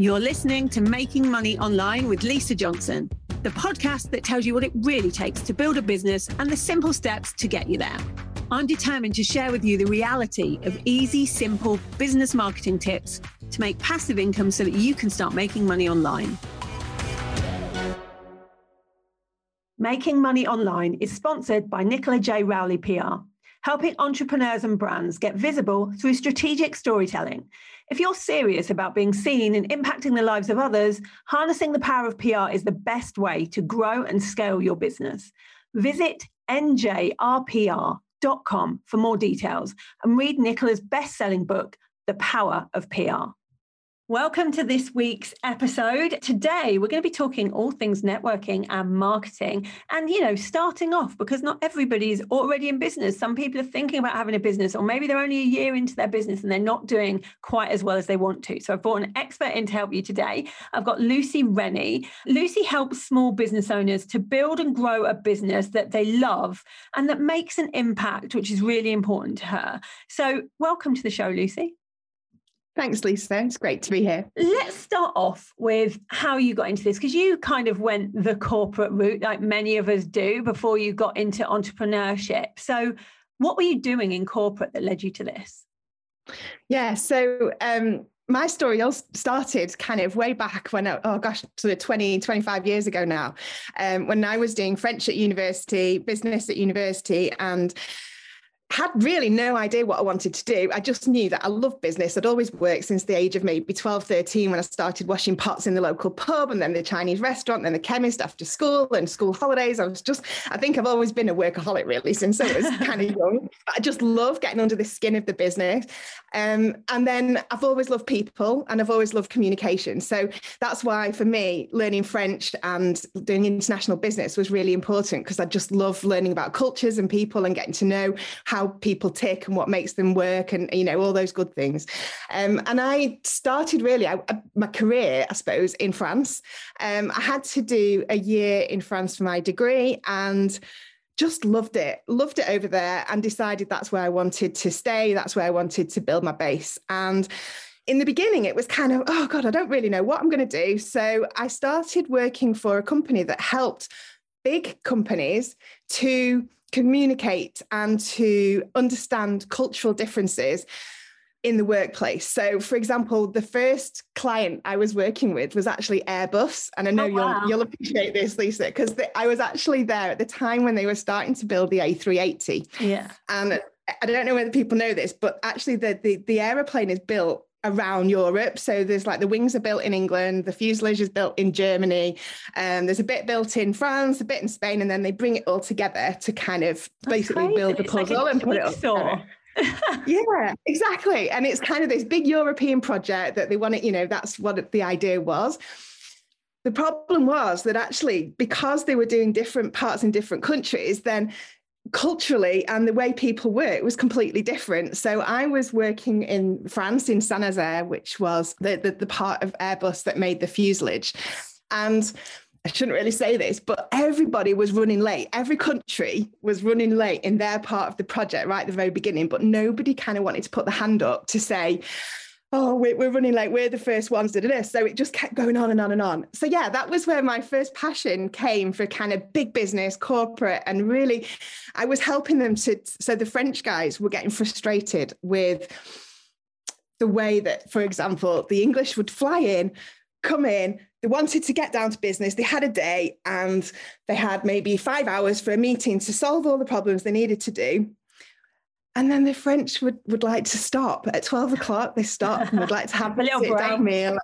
You're listening to Making Money Online with Lisa Johnson, the podcast that tells you what it really takes to build a business and the simple steps to get you there. I'm determined to share with you the reality of easy, simple business marketing tips to make passive income so that you can start making money online. Making Money Online is sponsored by Nicola J. Rowley PR, helping entrepreneurs and brands get visible through strategic storytelling. If you're serious about being seen and impacting the lives of others, harnessing the power of PR is the best way to grow and scale your business. Visit njrpr.com for more details and read Nicola's best selling book, The Power of PR. Welcome to this week's episode. Today, we're going to be talking all things networking and marketing. And, you know, starting off because not everybody's already in business. Some people are thinking about having a business, or maybe they're only a year into their business and they're not doing quite as well as they want to. So, I've brought an expert in to help you today. I've got Lucy Rennie. Lucy helps small business owners to build and grow a business that they love and that makes an impact, which is really important to her. So, welcome to the show, Lucy. Thanks, Lisa. It's great to be here. Let's start off with how you got into this because you kind of went the corporate route, like many of us do, before you got into entrepreneurship. So, what were you doing in corporate that led you to this? Yeah, so um, my story all started kind of way back when, oh gosh, sort of 20, 25 years ago now, um, when I was doing French at university, business at university, and had really no idea what I wanted to do. I just knew that I loved business. I'd always worked since the age of maybe 12, 13 when I started washing pots in the local pub and then the Chinese restaurant, then the chemist after school and school holidays. I was just, I think I've always been a workaholic really since I was kind of young. I just love getting under the skin of the business. Um, and then I've always loved people and I've always loved communication. So that's why for me, learning French and doing international business was really important because I just love learning about cultures and people and getting to know how how people tick and what makes them work and you know all those good things. Um, and i started really I, my career i suppose in france. Um, i had to do a year in france for my degree and just loved it loved it over there and decided that's where i wanted to stay that's where i wanted to build my base. And in the beginning, it was kind of, oh God, I don't really know what I'm going to do. So I started working for a company that helped big companies to communicate and to understand cultural differences in the workplace. So, for example, the first client I was working with was actually Airbus, and I know oh, wow. you'll you'll appreciate this, Lisa, because I was actually there at the time when they were starting to build the A380. Yeah, and I don't know whether people know this, but actually the the, the aeroplane is built around Europe. So there's like the wings are built in England, the fuselage is built in Germany, and um, there's a bit built in France, a bit in Spain, and then they bring it all together to kind of That's basically crazy. build the puzzle like and put it up. yeah, exactly. And it's kind of this big European project that they want to, you know, that's what the idea was. The problem was that actually, because they were doing different parts in different countries, then culturally and the way people work was completely different. So I was working in France in Saint Nazaire, which was the, the, the part of Airbus that made the fuselage. And I shouldn't really say this, but everybody was running late. Every country was running late in their part of the project right at the very beginning, but nobody kind of wanted to put the hand up to say, oh, we're, we're running late, we're the first ones to do this. So it just kept going on and on and on. So, yeah, that was where my first passion came for kind of big business, corporate, and really I was helping them to. So the French guys were getting frustrated with the way that, for example, the English would fly in, come in, they wanted to get down to business. They had a day and they had maybe five hours for a meeting to solve all the problems they needed to do. And then the French would, would like to stop at 12 o'clock. They stop and would like to have a little sit down meal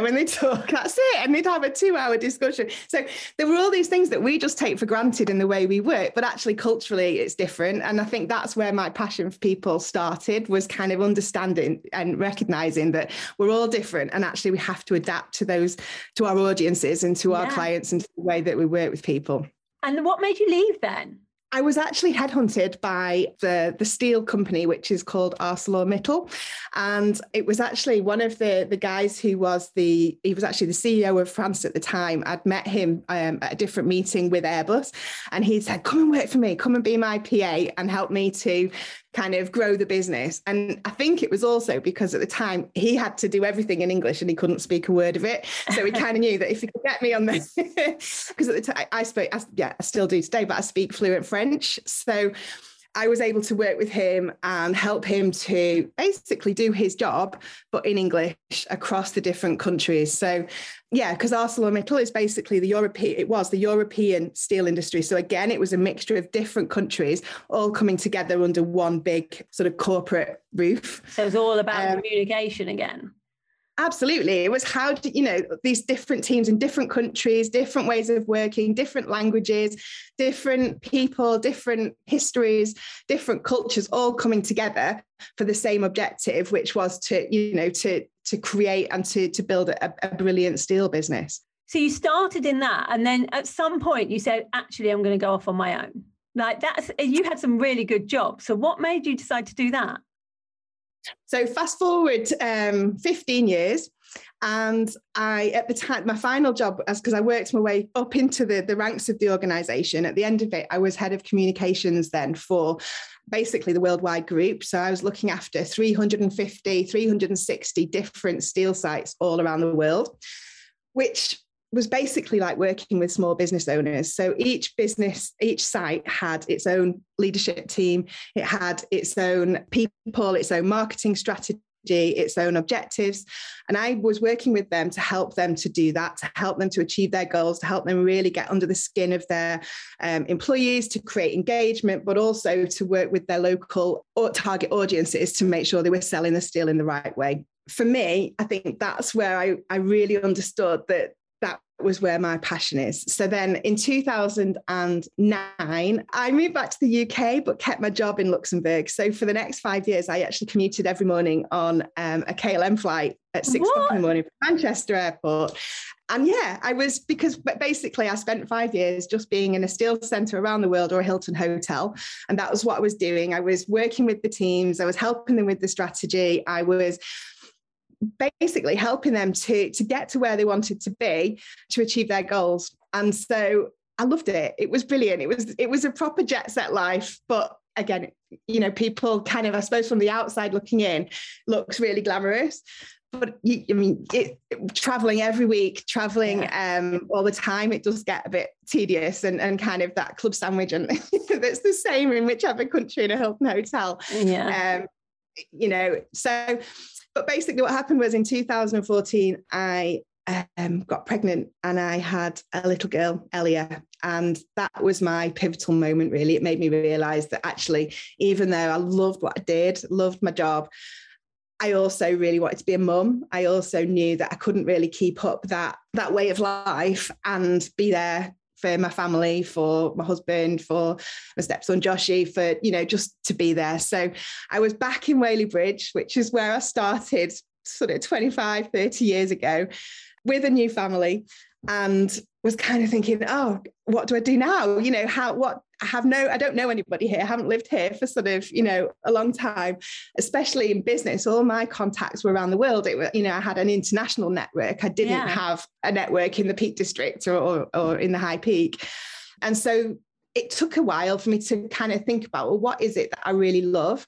when they talk. That's it. And they'd have a two hour discussion. So there were all these things that we just take for granted in the way we work, but actually culturally it's different. And I think that's where my passion for people started was kind of understanding and recognizing that we're all different. And actually we have to adapt to those, to our audiences and to our yeah. clients and to the way that we work with people. And what made you leave then? I was actually headhunted by the, the steel company, which is called ArcelorMittal. And it was actually one of the, the guys who was the, he was actually the CEO of France at the time. I'd met him um, at a different meeting with Airbus. And he said, come and work for me, come and be my PA and help me to kind of grow the business. And I think it was also because at the time he had to do everything in English and he couldn't speak a word of it. So he kind of knew that if he could get me on this, because at the time I spoke, I, yeah, I still do today, but I speak fluent French. So I was able to work with him and help him to basically do his job, but in English across the different countries. So, yeah, because ArcelorMittal is basically the European, it was the European steel industry. So, again, it was a mixture of different countries all coming together under one big sort of corporate roof. So, it's all about um, communication again. Absolutely. It was how, to, you know, these different teams in different countries, different ways of working, different languages, different people, different histories, different cultures all coming together for the same objective, which was to, you know, to, to create and to, to build a, a brilliant steel business. So you started in that. And then at some point you said, actually, I'm going to go off on my own. Like that's, you had some really good jobs. So what made you decide to do that? So fast forward um, 15 years, and I at the time my final job as because I worked my way up into the the ranks of the organization. At the end of it, I was head of communications then for basically the worldwide group. So I was looking after 350, 360 different steel sites all around the world, which was basically like working with small business owners. So each business, each site had its own leadership team, it had its own people, its own marketing strategy. Its own objectives. And I was working with them to help them to do that, to help them to achieve their goals, to help them really get under the skin of their um, employees, to create engagement, but also to work with their local or target audiences to make sure they were selling the steel in the right way for me, I think that's where I, I really understood that that was where my passion is. So then in 2009, I moved back to the UK, but kept my job in Luxembourg. So for the next five years, I actually commuted every morning on um, a KLM flight at six o'clock in the morning from Manchester Airport. And yeah, I was because basically I spent five years just being in a steel center around the world or a Hilton hotel. And that was what I was doing. I was working with the teams, I was helping them with the strategy, I was basically helping them to to get to where they wanted to be to achieve their goals and so i loved it it was brilliant it was it was a proper jet set life but again you know people kind of i suppose from the outside looking in looks really glamorous but you, I mean, it, it, traveling every week, traveling yeah. um, all the time, it does get a bit tedious and, and kind of that club sandwich, and that's the same in whichever country in a Hilton hotel. Yeah. Um, you know, so but basically, what happened was in 2014, I um, got pregnant and I had a little girl, Elia. And that was my pivotal moment, really. It made me realize that actually, even though I loved what I did, loved my job, I also really wanted to be a mum. I also knew that I couldn't really keep up that that way of life and be there for my family, for my husband, for my stepson Joshy, for, you know, just to be there. So I was back in Whaley Bridge, which is where I started sort of 25, 30 years ago with a new family and was kind of thinking, oh, what do I do now? You know, how, what, I have no, I don't know anybody here. I haven't lived here for sort of, you know, a long time, especially in business. All my contacts were around the world. It was, you know, I had an international network. I didn't yeah. have a network in the Peak District or, or, or in the High Peak. And so it took a while for me to kind of think about, well, what is it that I really love?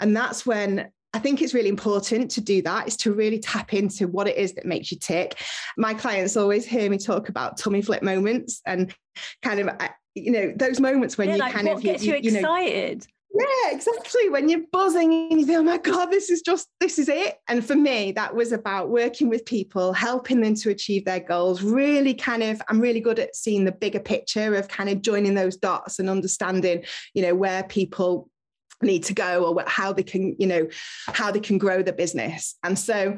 And that's when I think it's really important to do that is to really tap into what it is that makes you tick. My clients always hear me talk about tummy flip moments and kind of, uh, you know, those moments when yeah, you like kind of gets you, you excited. Know, yeah, exactly. When you're buzzing and you feel, oh my God, this is just, this is it. And for me, that was about working with people, helping them to achieve their goals. Really kind of, I'm really good at seeing the bigger picture of kind of joining those dots and understanding, you know, where people need to go or how they can you know how they can grow the business and so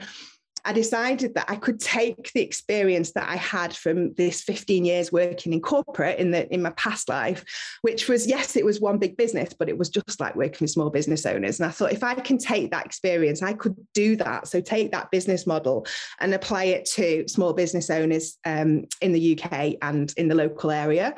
I decided that I could take the experience that I had from this 15 years working in corporate in the in my past life, which was yes, it was one big business, but it was just like working with small business owners. And I thought if I can take that experience, I could do that. So take that business model and apply it to small business owners um, in the UK and in the local area.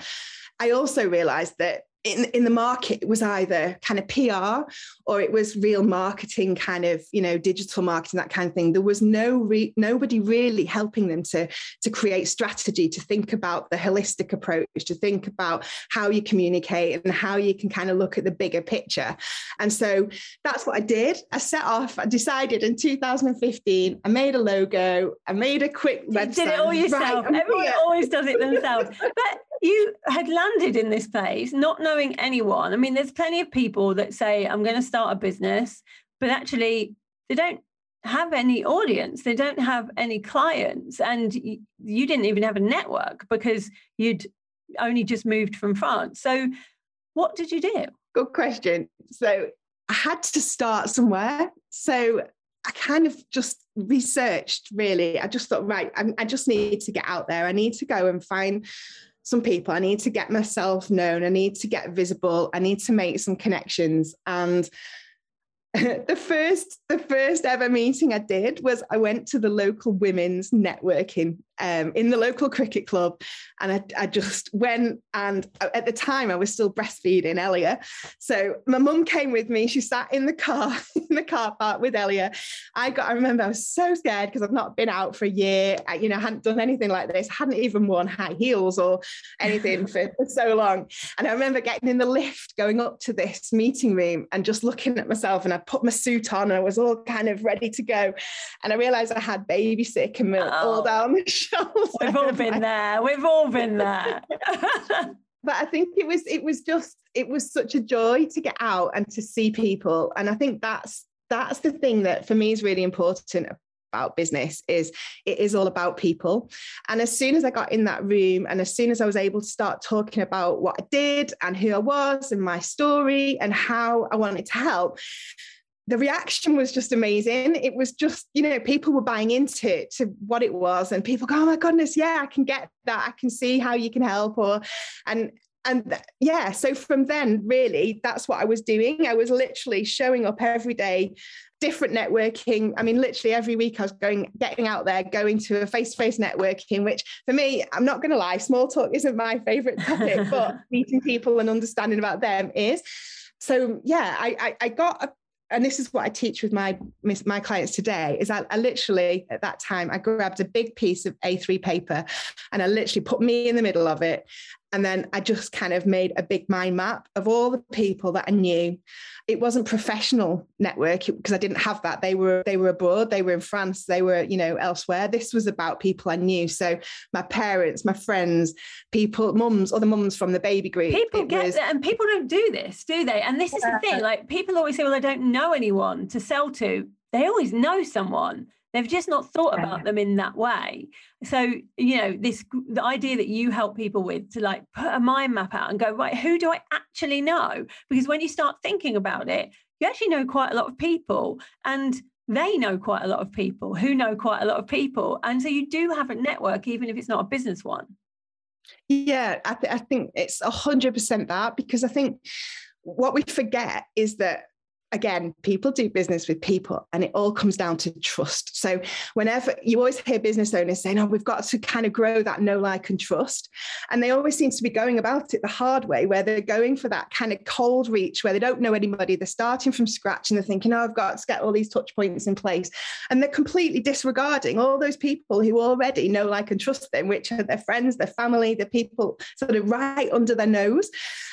I also realized that in, in the market it was either kind of PR or it was real marketing kind of you know digital marketing that kind of thing. There was no re- nobody really helping them to to create strategy to think about the holistic approach to think about how you communicate and how you can kind of look at the bigger picture. And so that's what I did. I set off I decided in 2015 I made a logo I made a quick you website did it all yourself. Right, everyone always does it themselves. But you had landed in this place not knowing anyone. I mean, there's plenty of people that say, I'm going to start a business, but actually they don't have any audience, they don't have any clients, and you didn't even have a network because you'd only just moved from France. So, what did you do? Good question. So, I had to start somewhere. So, I kind of just researched really. I just thought, right, I, I just need to get out there. I need to go and find some people. I need to get myself known. I need to get visible. I need to make some connections. And the first the first ever meeting I did was I went to the local women's networking um, in the local cricket club. And I, I, just went, and at the time I was still breastfeeding Elia. So my mum came with me. She sat in the car, in the car park with Elia. I got, I remember I was so scared because I've not been out for a year. I, you know, hadn't done anything like this, hadn't even worn high heels or anything for, for so long. And I remember getting in the lift, going up to this meeting room and just looking at myself. And I put my suit on and I was all kind of ready to go. And I realized I had baby sick and milk oh. all down We've all been there. We've all been there. but I think it was it was just it was such a joy to get out and to see people. And I think that's that's the thing that for me is really important about business is it is all about people and as soon as i got in that room and as soon as i was able to start talking about what i did and who i was and my story and how i wanted to help the reaction was just amazing. It was just, you know, people were buying into it, to what it was, and people go, "Oh my goodness, yeah, I can get that. I can see how you can help." Or, and and yeah, so from then, really, that's what I was doing. I was literally showing up every day, different networking. I mean, literally every week I was going, getting out there, going to a face-to-face networking. Which for me, I'm not going to lie, small talk isn't my favorite topic, but meeting people and understanding about them is so yeah I, I, I got a and this is what I teach with my my clients today is I, I, literally at that time I grabbed a big piece of A3 paper and I literally put me in the middle of it and then I just kind of made a big mind map of all the people that I knew. It wasn't professional network because I didn't have that. They were they were abroad, they were in France, they were, you know, elsewhere. This was about people I knew. So my parents, my friends, people, mums, other mums from the baby group. People it get was, that and people don't do this, do they? And this is the thing. Like people always say, well, I don't know anyone to sell to. They always know someone. They've just not thought about them in that way. So, you know, this the idea that you help people with to like put a mind map out and go, right, who do I actually know? Because when you start thinking about it, you actually know quite a lot of people and they know quite a lot of people who know quite a lot of people. And so you do have a network, even if it's not a business one. Yeah, I, th- I think it's 100% that because I think what we forget is that again, people do business with people and it all comes down to trust. So, whenever you always hear business owners saying, Oh, we've got to kind of grow that know, like, and trust. And they always seem to be going about it the hard way, where they're going for that kind of cold reach where they don't know anybody. They're starting from scratch and they're thinking, Oh, I've got to get all these touch points in place. And they're completely disregarding all those people who already know, like, and trust them, which are their friends, their family, the people sort of right under their nose.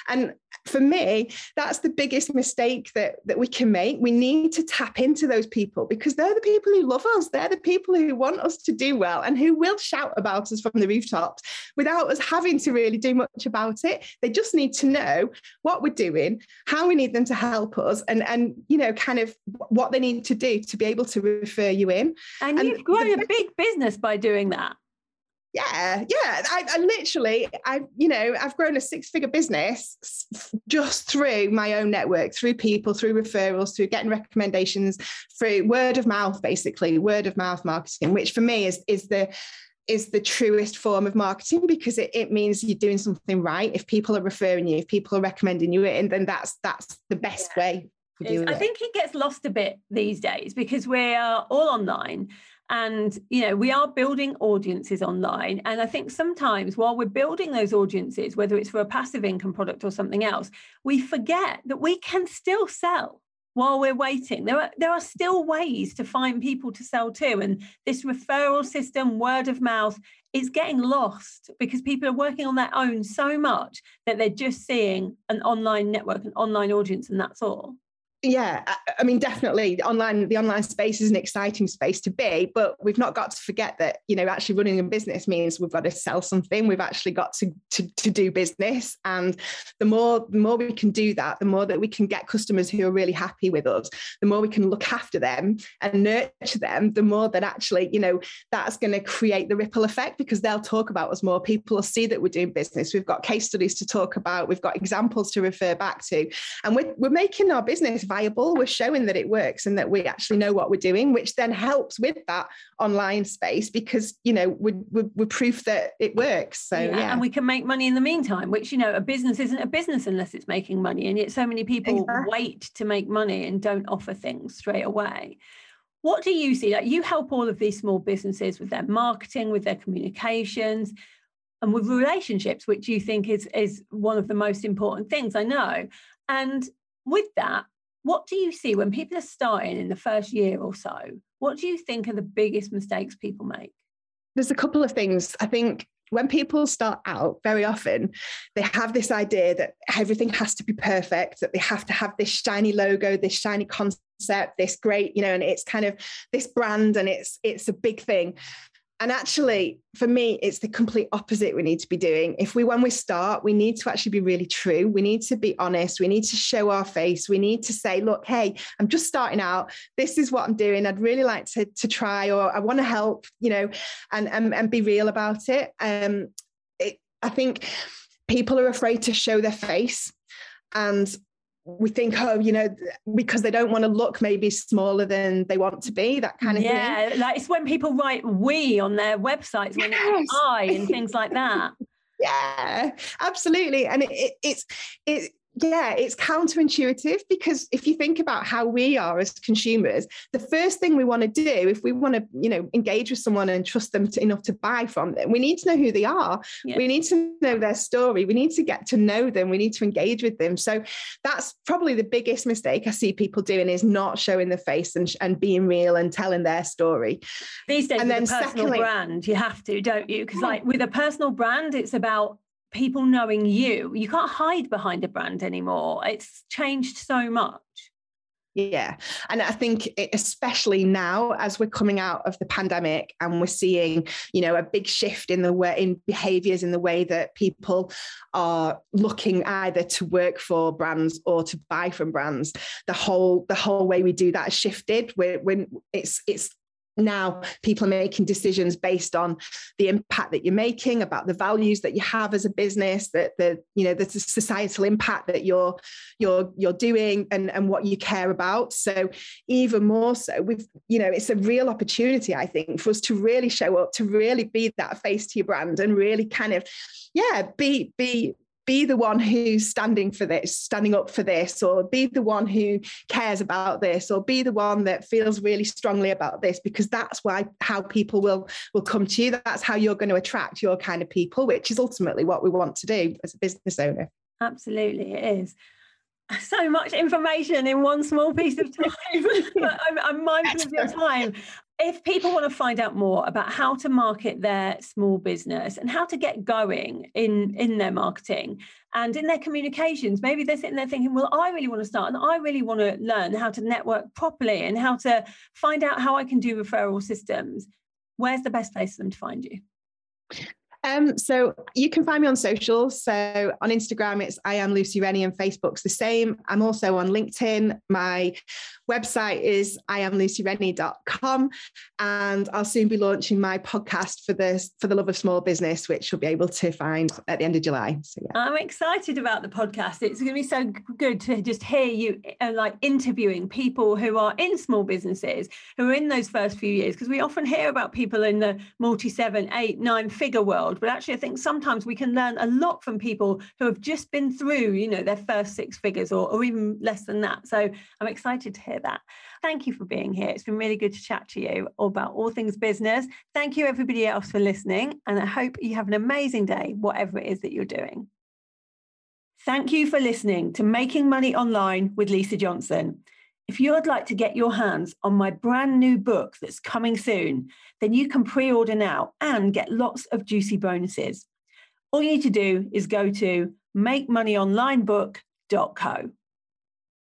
And for me, that's the biggest mistake that, that we can make. We need to tap into those people because they're the people who love us. They're the people who want us to do well and who will shout about us from the rooftops without us having to really do much about it. They just need to know what we're doing, how we need them to help us, and, and you know, kind of what they need to do to be able to refer you in. And, and you've grown the, a big business by doing that yeah yeah I, I, literally i you know i've grown a six figure business just through my own network through people through referrals through getting recommendations through word of mouth basically word of mouth marketing which for me is is the is the truest form of marketing because it, it means you're doing something right. If people are referring you if people are recommending you and then that's that's the best yeah. way I think it gets lost a bit these days because we're all online And, you know, we are building audiences online. And I think sometimes while we're building those audiences, whether it's for a passive income product or something else, we forget that we can still sell while we're waiting. There are there are still ways to find people to sell to. And this referral system, word of mouth, is getting lost because people are working on their own so much that they're just seeing an online network, an online audience, and that's all yeah i mean definitely online the online space is an exciting space to be but we've not got to forget that you know actually running a business means we've got to sell something. We've actually got to to, to do business. And the more the more we can do that the more that we can get customers who are really happy with us the more we can look after them and nurture them the more that actually you know that's going to create the ripple effect because they'll talk about us more. People will see that we're doing business. We've got case studies to talk about. We've got examples to refer back to. And we're, we're making our business viable. We're showing that it works and that we actually know what we're doing, which then helps with that online space because you know we're, we're, we're proof that it works. So yeah, yeah, and we can make money in the meantime. Which you know, a business isn't a business unless it's making money, and yet so many people exactly. wait to make money and don't offer things straight away. What do you see? Like you help all of these small businesses with their marketing, with their communications and with relationships, which you think is is one of the most important things I know. And with that, what do you see when people are starting in the first year or so? What do you think are the biggest mistakes people make? There's a couple of things. I think when people start out, very often they have this idea that everything has to be perfect, that they have to have this shiny logo, this shiny concept, this great, you know, and it's kind of this brand and it's it's a big thing and actually for me it's the complete opposite we need to be doing. If we when we start we need to actually be really true. We need to be honest. We need to show our face. We need to say look hey i'm just starting out. This is what i'm doing. I'd really like to, to try or i want to help you know and, and and be real about it. Um it, i think people are afraid to show their face. And we think, oh, you know, because they don't want to look maybe smaller than they want to be, that kind of yeah, thing. Yeah, like it's when people write we on their websites when yes. it's I and things like that. yeah, absolutely. And it, it, it's it yeah, it's counterintuitive because if you think about how we are as consumers, the first thing we want to do if we want to, you know, engage with someone and trust them to, enough to buy from them, we need to know who they are. Yeah. We need to know their story. We need to get to know them. We need to engage with them. So that's probably the biggest mistake I see people doing is not showing the face and, and being real and telling their story. These days, and then personal secondly, brand, you have to, don't you? Because like with a personal brand, it's about people knowing you. You can't hide behind a brand anymore. It's changed so much. Yeah. And I think especially now as we're coming out of the pandemic and we're seeing, you know, a big shift in the way in behaviors in the way that people are looking either to work for brands or to buy from brands. The whole the whole way we do that has shifted. When when it's it's now people are making decisions based on the impact that you're making about the values that you have as a business that the you know the societal impact that you're you're you're doing and and what you care about. So even more so we've you know it's a real opportunity i think for us to really show up to really be that face to your brand and really kind of yeah be be be the one who's standing for this, standing up for this, or be the one who cares about this, or be the one that feels really strongly about this, because that's why how people will will come to you. That's how you're going to attract your kind of people, which is ultimately what we want to do as a business owner. Absolutely, it is so much information in one small piece of time. but I'm, I'm mindful of your time if people want to find out more about how to market their small business and how to get going in in their marketing and in their communications maybe they're sitting there thinking well i really want to start and i really want to learn how to network properly and how to find out how i can do referral systems where's the best place for them to find you um, so you can find me on socials. So on Instagram, it's I am Lucy Rennie, and Facebook's the same. I'm also on LinkedIn. My website is iamlucyrennie.com and I'll soon be launching my podcast for the for the love of small business which you'll be able to find at the end of July. So yeah. I'm excited about the podcast. It's going to be so good to just hear you uh, like interviewing people who are in small businesses who are in those first few years because we often hear about people in the multi seven eight nine figure world but actually I think sometimes we can learn a lot from people who have just been through you know their first six figures or, or even less than that. So I'm excited to hear that. Thank you for being here. It's been really good to chat to you about all things business. Thank you, everybody else, for listening. And I hope you have an amazing day, whatever it is that you're doing. Thank you for listening to Making Money Online with Lisa Johnson. If you would like to get your hands on my brand new book that's coming soon, then you can pre order now and get lots of juicy bonuses. All you need to do is go to makemoneyonlinebook.co.